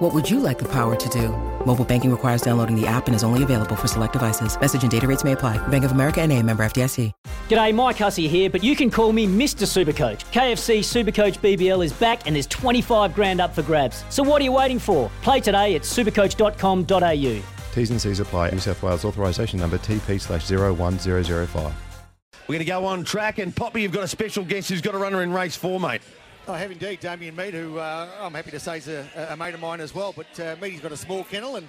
What would you like the power to do? Mobile banking requires downloading the app and is only available for select devices. Message and data rates may apply. Bank of America and a member FDIC. G'day, Mike Hussey here, but you can call me Mr. Supercoach. KFC Supercoach BBL is back and there's 25 grand up for grabs. So what are you waiting for? Play today at supercoach.com.au. T's and C's apply. New South Wales authorisation number TP slash 01005. We're going to go on track, and Poppy, you've got a special guest who's got a runner in race four, mate. I have indeed, Damien Meade, who uh, I'm happy to say is a, a, mate of mine as well. But uh, Meady's got a small kennel and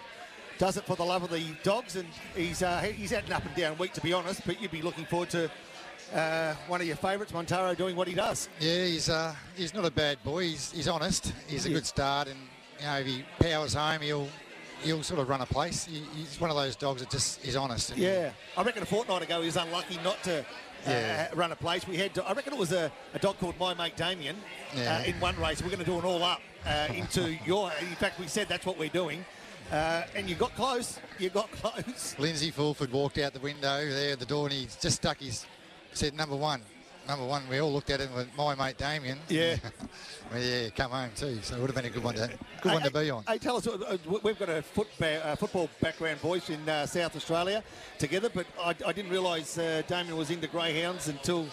does it for the love of the dogs, and he's uh, he's had an up and down week to be honest. But you'd be looking forward to uh, one of your favourites, Montaro, doing what he does. Yeah, he's uh, he's not a bad boy. He's, he's honest. He's a good start, and you know if he powers home, he'll he'll sort of run a place. He, he's one of those dogs that just is honest. Yeah, I reckon a fortnight ago he was unlucky not to. Uh, run a place. We had, I reckon it was a, a dog called My Mate Damien Yeah. uh, in one race. We're going to do an all up uh, into your. In fact, we said that's what we're doing, uh, and you got close. You got close. Lindsay Fulford walked out the window there at the door, and he just stuck his said number one. Number one, we all looked at it with my mate Damien. Yeah. well, yeah, come home too. So it would have been a good one to good one to be on. Hey, tell us, uh, uh, we've got a foot ba- uh, football background boys in uh, South Australia together, but I, I didn't realise uh, Damien was into greyhounds until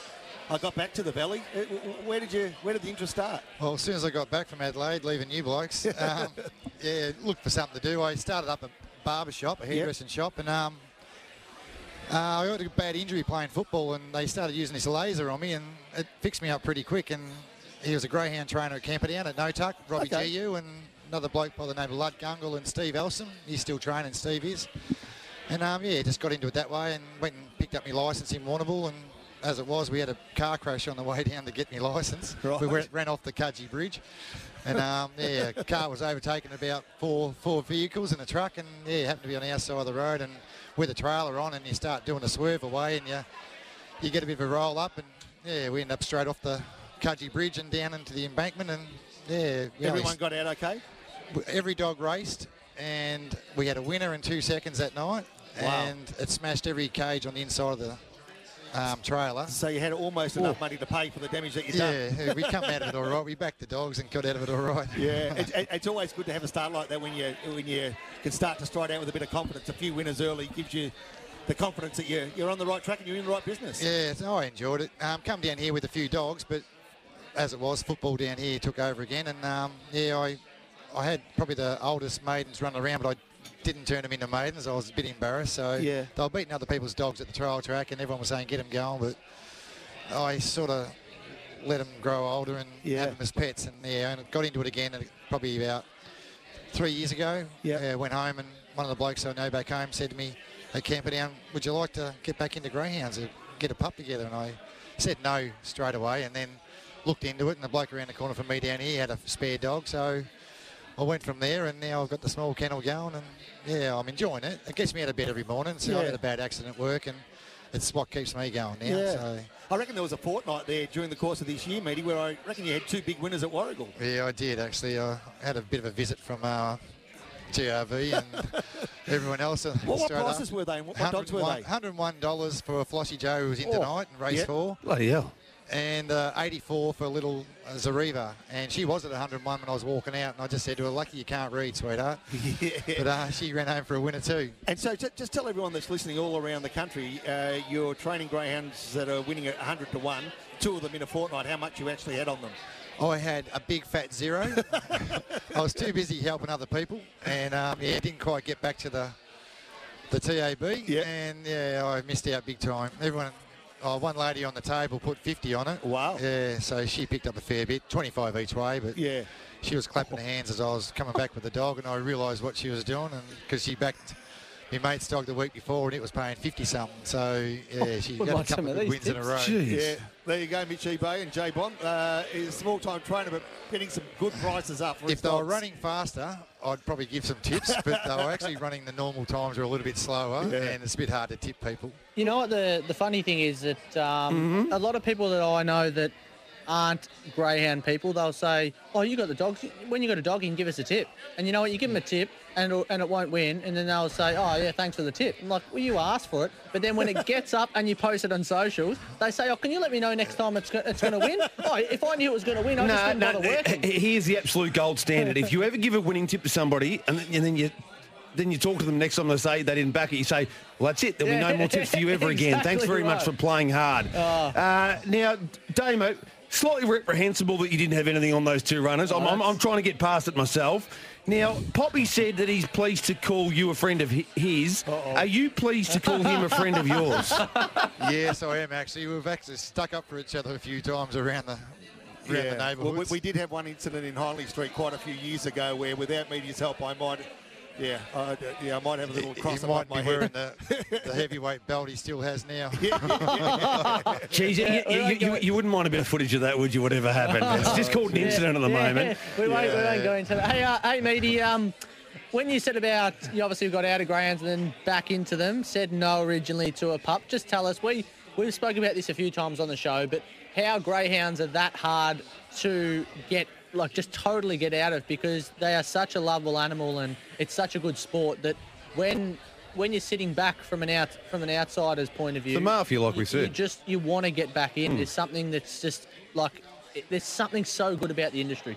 I got back to the valley. Uh, Where did you? Where did the interest start? Well, as soon as I got back from Adelaide, leaving you blokes, um, yeah, looked for something to do. I started up a barber shop, a hairdressing shop, and um, uh, I got a bad injury playing football, and they started using this laser on me, and it fixed me up pretty quick. And he was a greyhound trainer at Camperdown at Notuck, Robbie Okay. GU, and another bloke by the name of Lud Gungle and Steve Elson. He's still training, Steve is. And um, yeah, just got into it that way and went and picked up my licence in Warrnambool. And as it was, we had a car crash on the way down to get my licence. Right. We went, ran off the Cudgee Bridge. And um, yeah, car was overtaken about four four vehicles and a truck, and yeah, happened to be on our side of the road, and with a trailer on, and you start doing a swerve away, and you you get a bit of a roll up, and yeah, we end up straight off the Cudgee Bridge and down into the embankment, and yeah, Everyone got out okay. every dog raced, and we had a winner in two seconds that night, Wow. and it smashed every cage on the inside of the um, trailer. So you had almost enough money to pay for the damage that you done. Yeah, yeah, we come out of it all right. We backed the dogs and got out of it all right. Yeah, it, it- it's always good to have a start like that when you when you can start to stride out with a bit of confidence. A few winners early gives you the confidence that you're, you're on the right track and you're in the right business. Yeah, so I enjoyed it. Um, come down here with a few dogs, but as it was, football down here took over again, and um, yeah, I I had probably the oldest maidens running around, but I didn't turn them into maidens. I was a bit embarrassed. So Yeah. they were beating other people's dogs at the trial track, and everyone was saying get them going, but I sort of let them grow older and Yeah. have them as pets, and yeah, and got into it again probably about three years ago. Yeah. went home, and one of the blokes I know back home said to me at Camperdown, "Would you like to get back into greyhounds, and get a pup together?" And I said no straight away, and then looked into it, and the bloke around the corner from me down here had a spare dog, so. I went from there, and now I've got the small kennel going, and yeah, I'm enjoying it. It gets me out of bed every morning. So I Yeah. had a bad accident at work, and it's what keeps me going now. Yeah. So I reckon there was a fortnight there during the course of this year, Meady, where I reckon you had two big winners at Warragul. Yeah, I did actually. I had a bit of a visit from uh, GRV and everyone else. uh, What, what straight prices up. were they? and What, what dogs were they? $101 for a Flossy Jo who was in Oh, tonight in race yeah. four, Bloody hell. And uh, 84 for little uh, Zariva. And she was at 101 when I was walking out, and I just said to her, "Lucky you can't read, sweetheart." But uh, she ran home for a winner too. And so, ju- just tell everyone that's listening all around the country, uh, you're training greyhounds that are winning at 100 to one. Two of them in a fortnight. How much you actually had on them? I had a big fat zero. I was too busy helping other people, and um, yeah, didn't quite get back to the the TAB. Yeah. And yeah, I missed out big time. Everyone, oh, one lady on the table put 50 on it. Wow. Yeah, so she picked up a fair bit, 25 each way, but Yeah. she was clapping her hands as I was coming back with the dog, and I realised what she was doing, and because she backed my made dog the week before, and it was paying fifty something. So yeah, she Wouldn't got a couple of of these wins in a row. Jeez. Yeah, there you go, Mitch Bay and Jay Bond. Uh, is a small-time trainer, but getting some good prices up for If they were running faster, I'd probably give some tips, but they were actually running the normal times are a little bit slower, and it's a bit hard to tip people. You know what the the funny thing is that um, a lot of people that I know that aren't greyhound people, they'll say, "Oh, you got the dog. When you got a dog, you can give us a tip." And you know what? You give them a tip, and it'll, and it won't win, and then they'll say, "Oh, yeah, thanks for the tip." I'm like, "Well, you asked for it." But then when it gets up and you post it on socials, they say, "Oh, can you let me know next time it's go- it's going to win?" oh, if I knew it was going to win, I just No, wouldn't no. bother working. h- Here's the absolute gold standard. if you ever give a winning tip to somebody, and, then- and then you. Then you talk to them next time they say they didn't back it. You say, "Well, that's it. There'll be no more tips for you ever again. Thanks Exactly very much for playing hard." Uh, now, Damo, slightly reprehensible that you didn't have anything on those two runners. I'm, I'm, I'm trying to get past it myself. Now, Poppy said that he's pleased to call you a friend of hi- his. Are you pleased to call him a friend of yours? yes, I am actually. We've actually stuck up for each other a few times around the around the Well, we, we did have one incident in Hindley Street quite a few years ago where, without media's help, I might, yeah, uh, yeah, I might have a little he cross might my be wearing the, the heavyweight belt he still has now. Jeez, you, Yeah, you, we you, you wouldn't mind a bit of footage of that, would you? Whatever happened, it's just called an incident at the Yeah, moment. We won't, we won't go into that. Hey, uh, hey, Meady, um, when you said about you obviously got out of greyhounds and then back into them, said no originally to a pup. Just tell us. We we've spoken about this a few times on the show, but how greyhounds are that hard to get like just totally get out of because they are such a lovable animal and it's such a good sport that when when you're sitting back from an out from an outsider's point of view, The mafia, like we said. you just you want to get back in. Hmm. There's something that's just like it, there's something so good about the industry.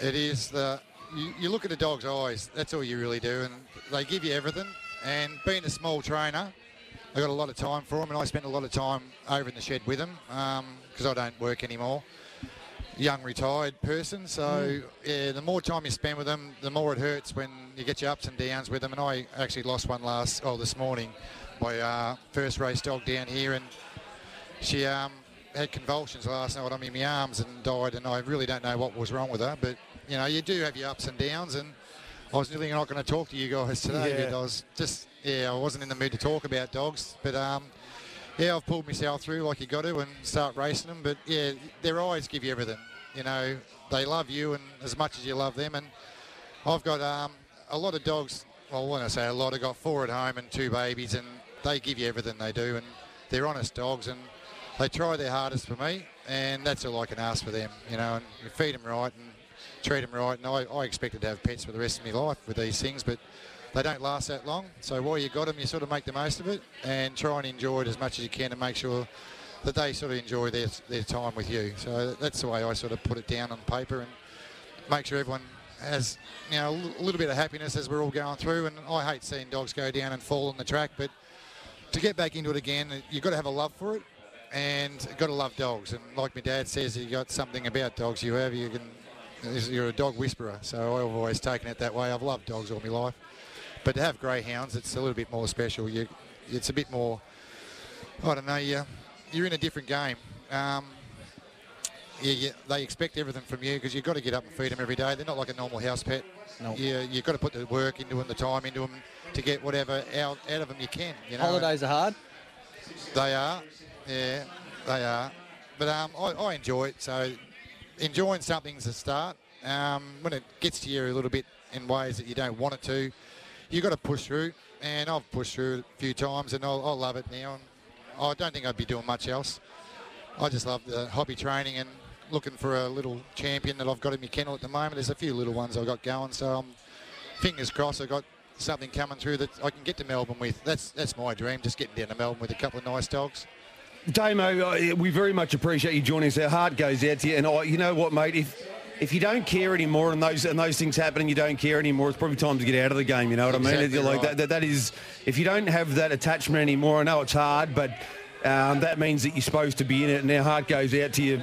It is the you, you look at a dog's eyes. That's all you really do, and they give you everything. And being a small trainer, I got a lot of time for them, and I spent a lot of time over in the shed with them because um, I don't work anymore. Young retired person, so yeah, the more time you spend with them, the more it hurts when you get your ups and downs with them. And I actually lost one last oh this morning, my uh, first race dog down here, and she um, had convulsions last night on me in my arms and died, and I really don't know what was wrong with her. But you know, you do have your ups and downs, and I was nearly not going to talk to you guys today. Yeah. But I was just yeah, I wasn't in the mood to talk about dogs. But um, yeah, I've pulled myself through like you got to and start racing them. But yeah, their eyes give you everything. You know, they love you and as much as you love them. And I've got um, a lot of dogs. Well, when I say a lot, I've got four at home and two babies, and they give you everything they do. And they're honest dogs, and they try their hardest for me, and that's all I can ask for them. You know, and you feed them right and treat them right. And I, I expected to have pets for the rest of my life with these things, but they don't last that long. So while you got them, you sort of make the most of it and try and enjoy it as much as you can, and make sure that they sort of enjoy their, their time with you. So that's the way I sort of put it down on paper and make sure everyone has you know a little bit of happiness as we're all going through. And I hate seeing dogs go down and fall on the track, but to get back into it again, you've got to have a love for it and you've got to love dogs. And like my dad says, you got something about dogs you have, you can. You're a dog whisperer, so I've always taken it that way. I've loved dogs all my life, but to have greyhounds, it's a little bit more special. You, it's a bit more. I don't know. You, you're in a different game. Um, yeah, yeah, they expect everything from you because you've got to get up and feed them every day. They're not like a normal house pet. No. You, you've got to put the work into them, the time into them to get whatever out, out of them you can. You know, Holidays are hard. they are, yeah, they are. But um, I, I enjoy it. So enjoying something's a start. Um, when it gets to you a little bit in ways that you don't want it to, you've got to push through. And I've pushed through a few times, and I, I love it now. And I don't think I'd be doing much else. I just love the hobby training and looking for a little champion that I've got in my kennel at the moment. There's a few little ones I've got going, so I'm fingers crossed I've got something coming through that I can get to Melbourne with. That's that's my dream, just getting down to Melbourne with a couple of nice dogs. Damo, uh, we very much appreciate you joining us. Our heart goes out to you, and I, you know what, mate? If if you don't care anymore, and those and those things happen, and you don't care anymore, it's probably time to get out of the game. You know what I mean? Like right. that, that. That is, if you don't have that attachment anymore, I know it's hard, but um, that means that you're supposed to be in it. And our heart goes out to you.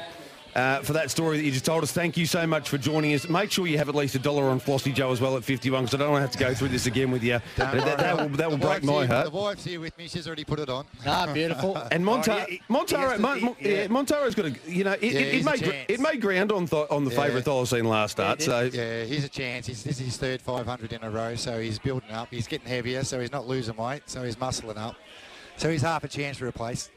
Uh, for that story that you just told us. Thank you so much for joining us. Make sure you have at least a dollar on Flossy Jo as well at 51 because I don't want to have to go through this again with you. That, that- that will, that will break my here- heart. The wife's here with me. She's already put it on. Ah, beautiful. And Monta- Oh, he- Montaro, he has to- Mon- Mon- yeah. yeah. Montaro's got a, you know, it, Yeah, it, it made gr- it made ground on th- on the Yeah. favourite Thylacine last start. it So Yeah, he's a chance. He's, this is his third 500 in a row, so he's building up. He's getting heavier, so he's not losing weight, so he's muscling up. So he's half a chance for a place.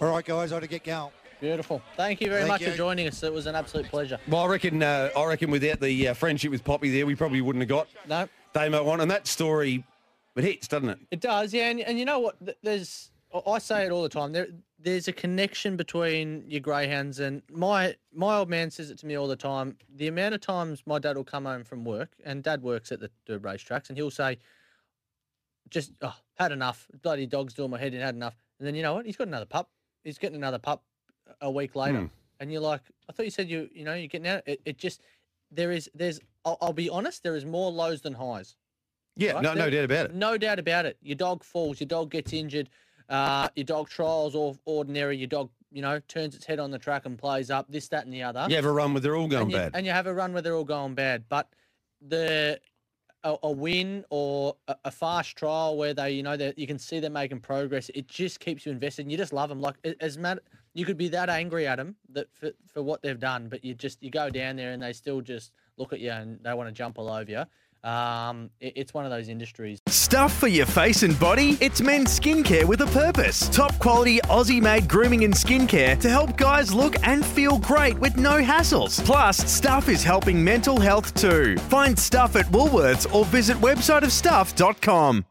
All right, guys, I ought to get going. Beautiful. Thank you very Thank much you. for joining us. It was an absolute pleasure. well, I reckon uh, I reckon without the uh, friendship with Poppy there, we probably wouldn't have got No, Damo on. And that story, it hits, doesn't it? It does, yeah. And, and you know what? There's, I- say it all the time. There, there's a connection between your greyhounds and my my old man says it to me all the time. The amount of times my dad will come home from work, and dad works at the, the racetracks, and he'll say, "Just oh, had enough. Bloody dog's doing my head in. Had enough." And then you know what? He's got another pup. He's getting another pup a week later, Hmm. and you're like, "I thought you said you, you know, you're getting out." It, it just there is there's. I'll, I'll be honest. There is more lows than highs. Yeah, Right, no, no doubt about it. No doubt about it. Your dog falls, your dog gets injured, uh, your dog trials or ordinary, your dog, you know, turns its head on the track and plays up, this, that, and the other. You have a run where they're all going and you, bad. And you have a run where they're all going bad. But the a, a win or a, a fast trial where they, you know, that you can see they're making progress. It just keeps you invested. And you just love them. Like as mad, you could be that angry at them that for, for what they've done, but you just you go down there and they still just look at you and they want to jump all over you. Um, it, it's one of those industries. Stuff for your face and body? It's men's skincare with a purpose. Top quality Aussie made grooming and skincare to help guys look and feel great with no hassles. Plus, Stuff is helping mental health too. Find Stuff at Woolworths or visit websiteofstuff.com.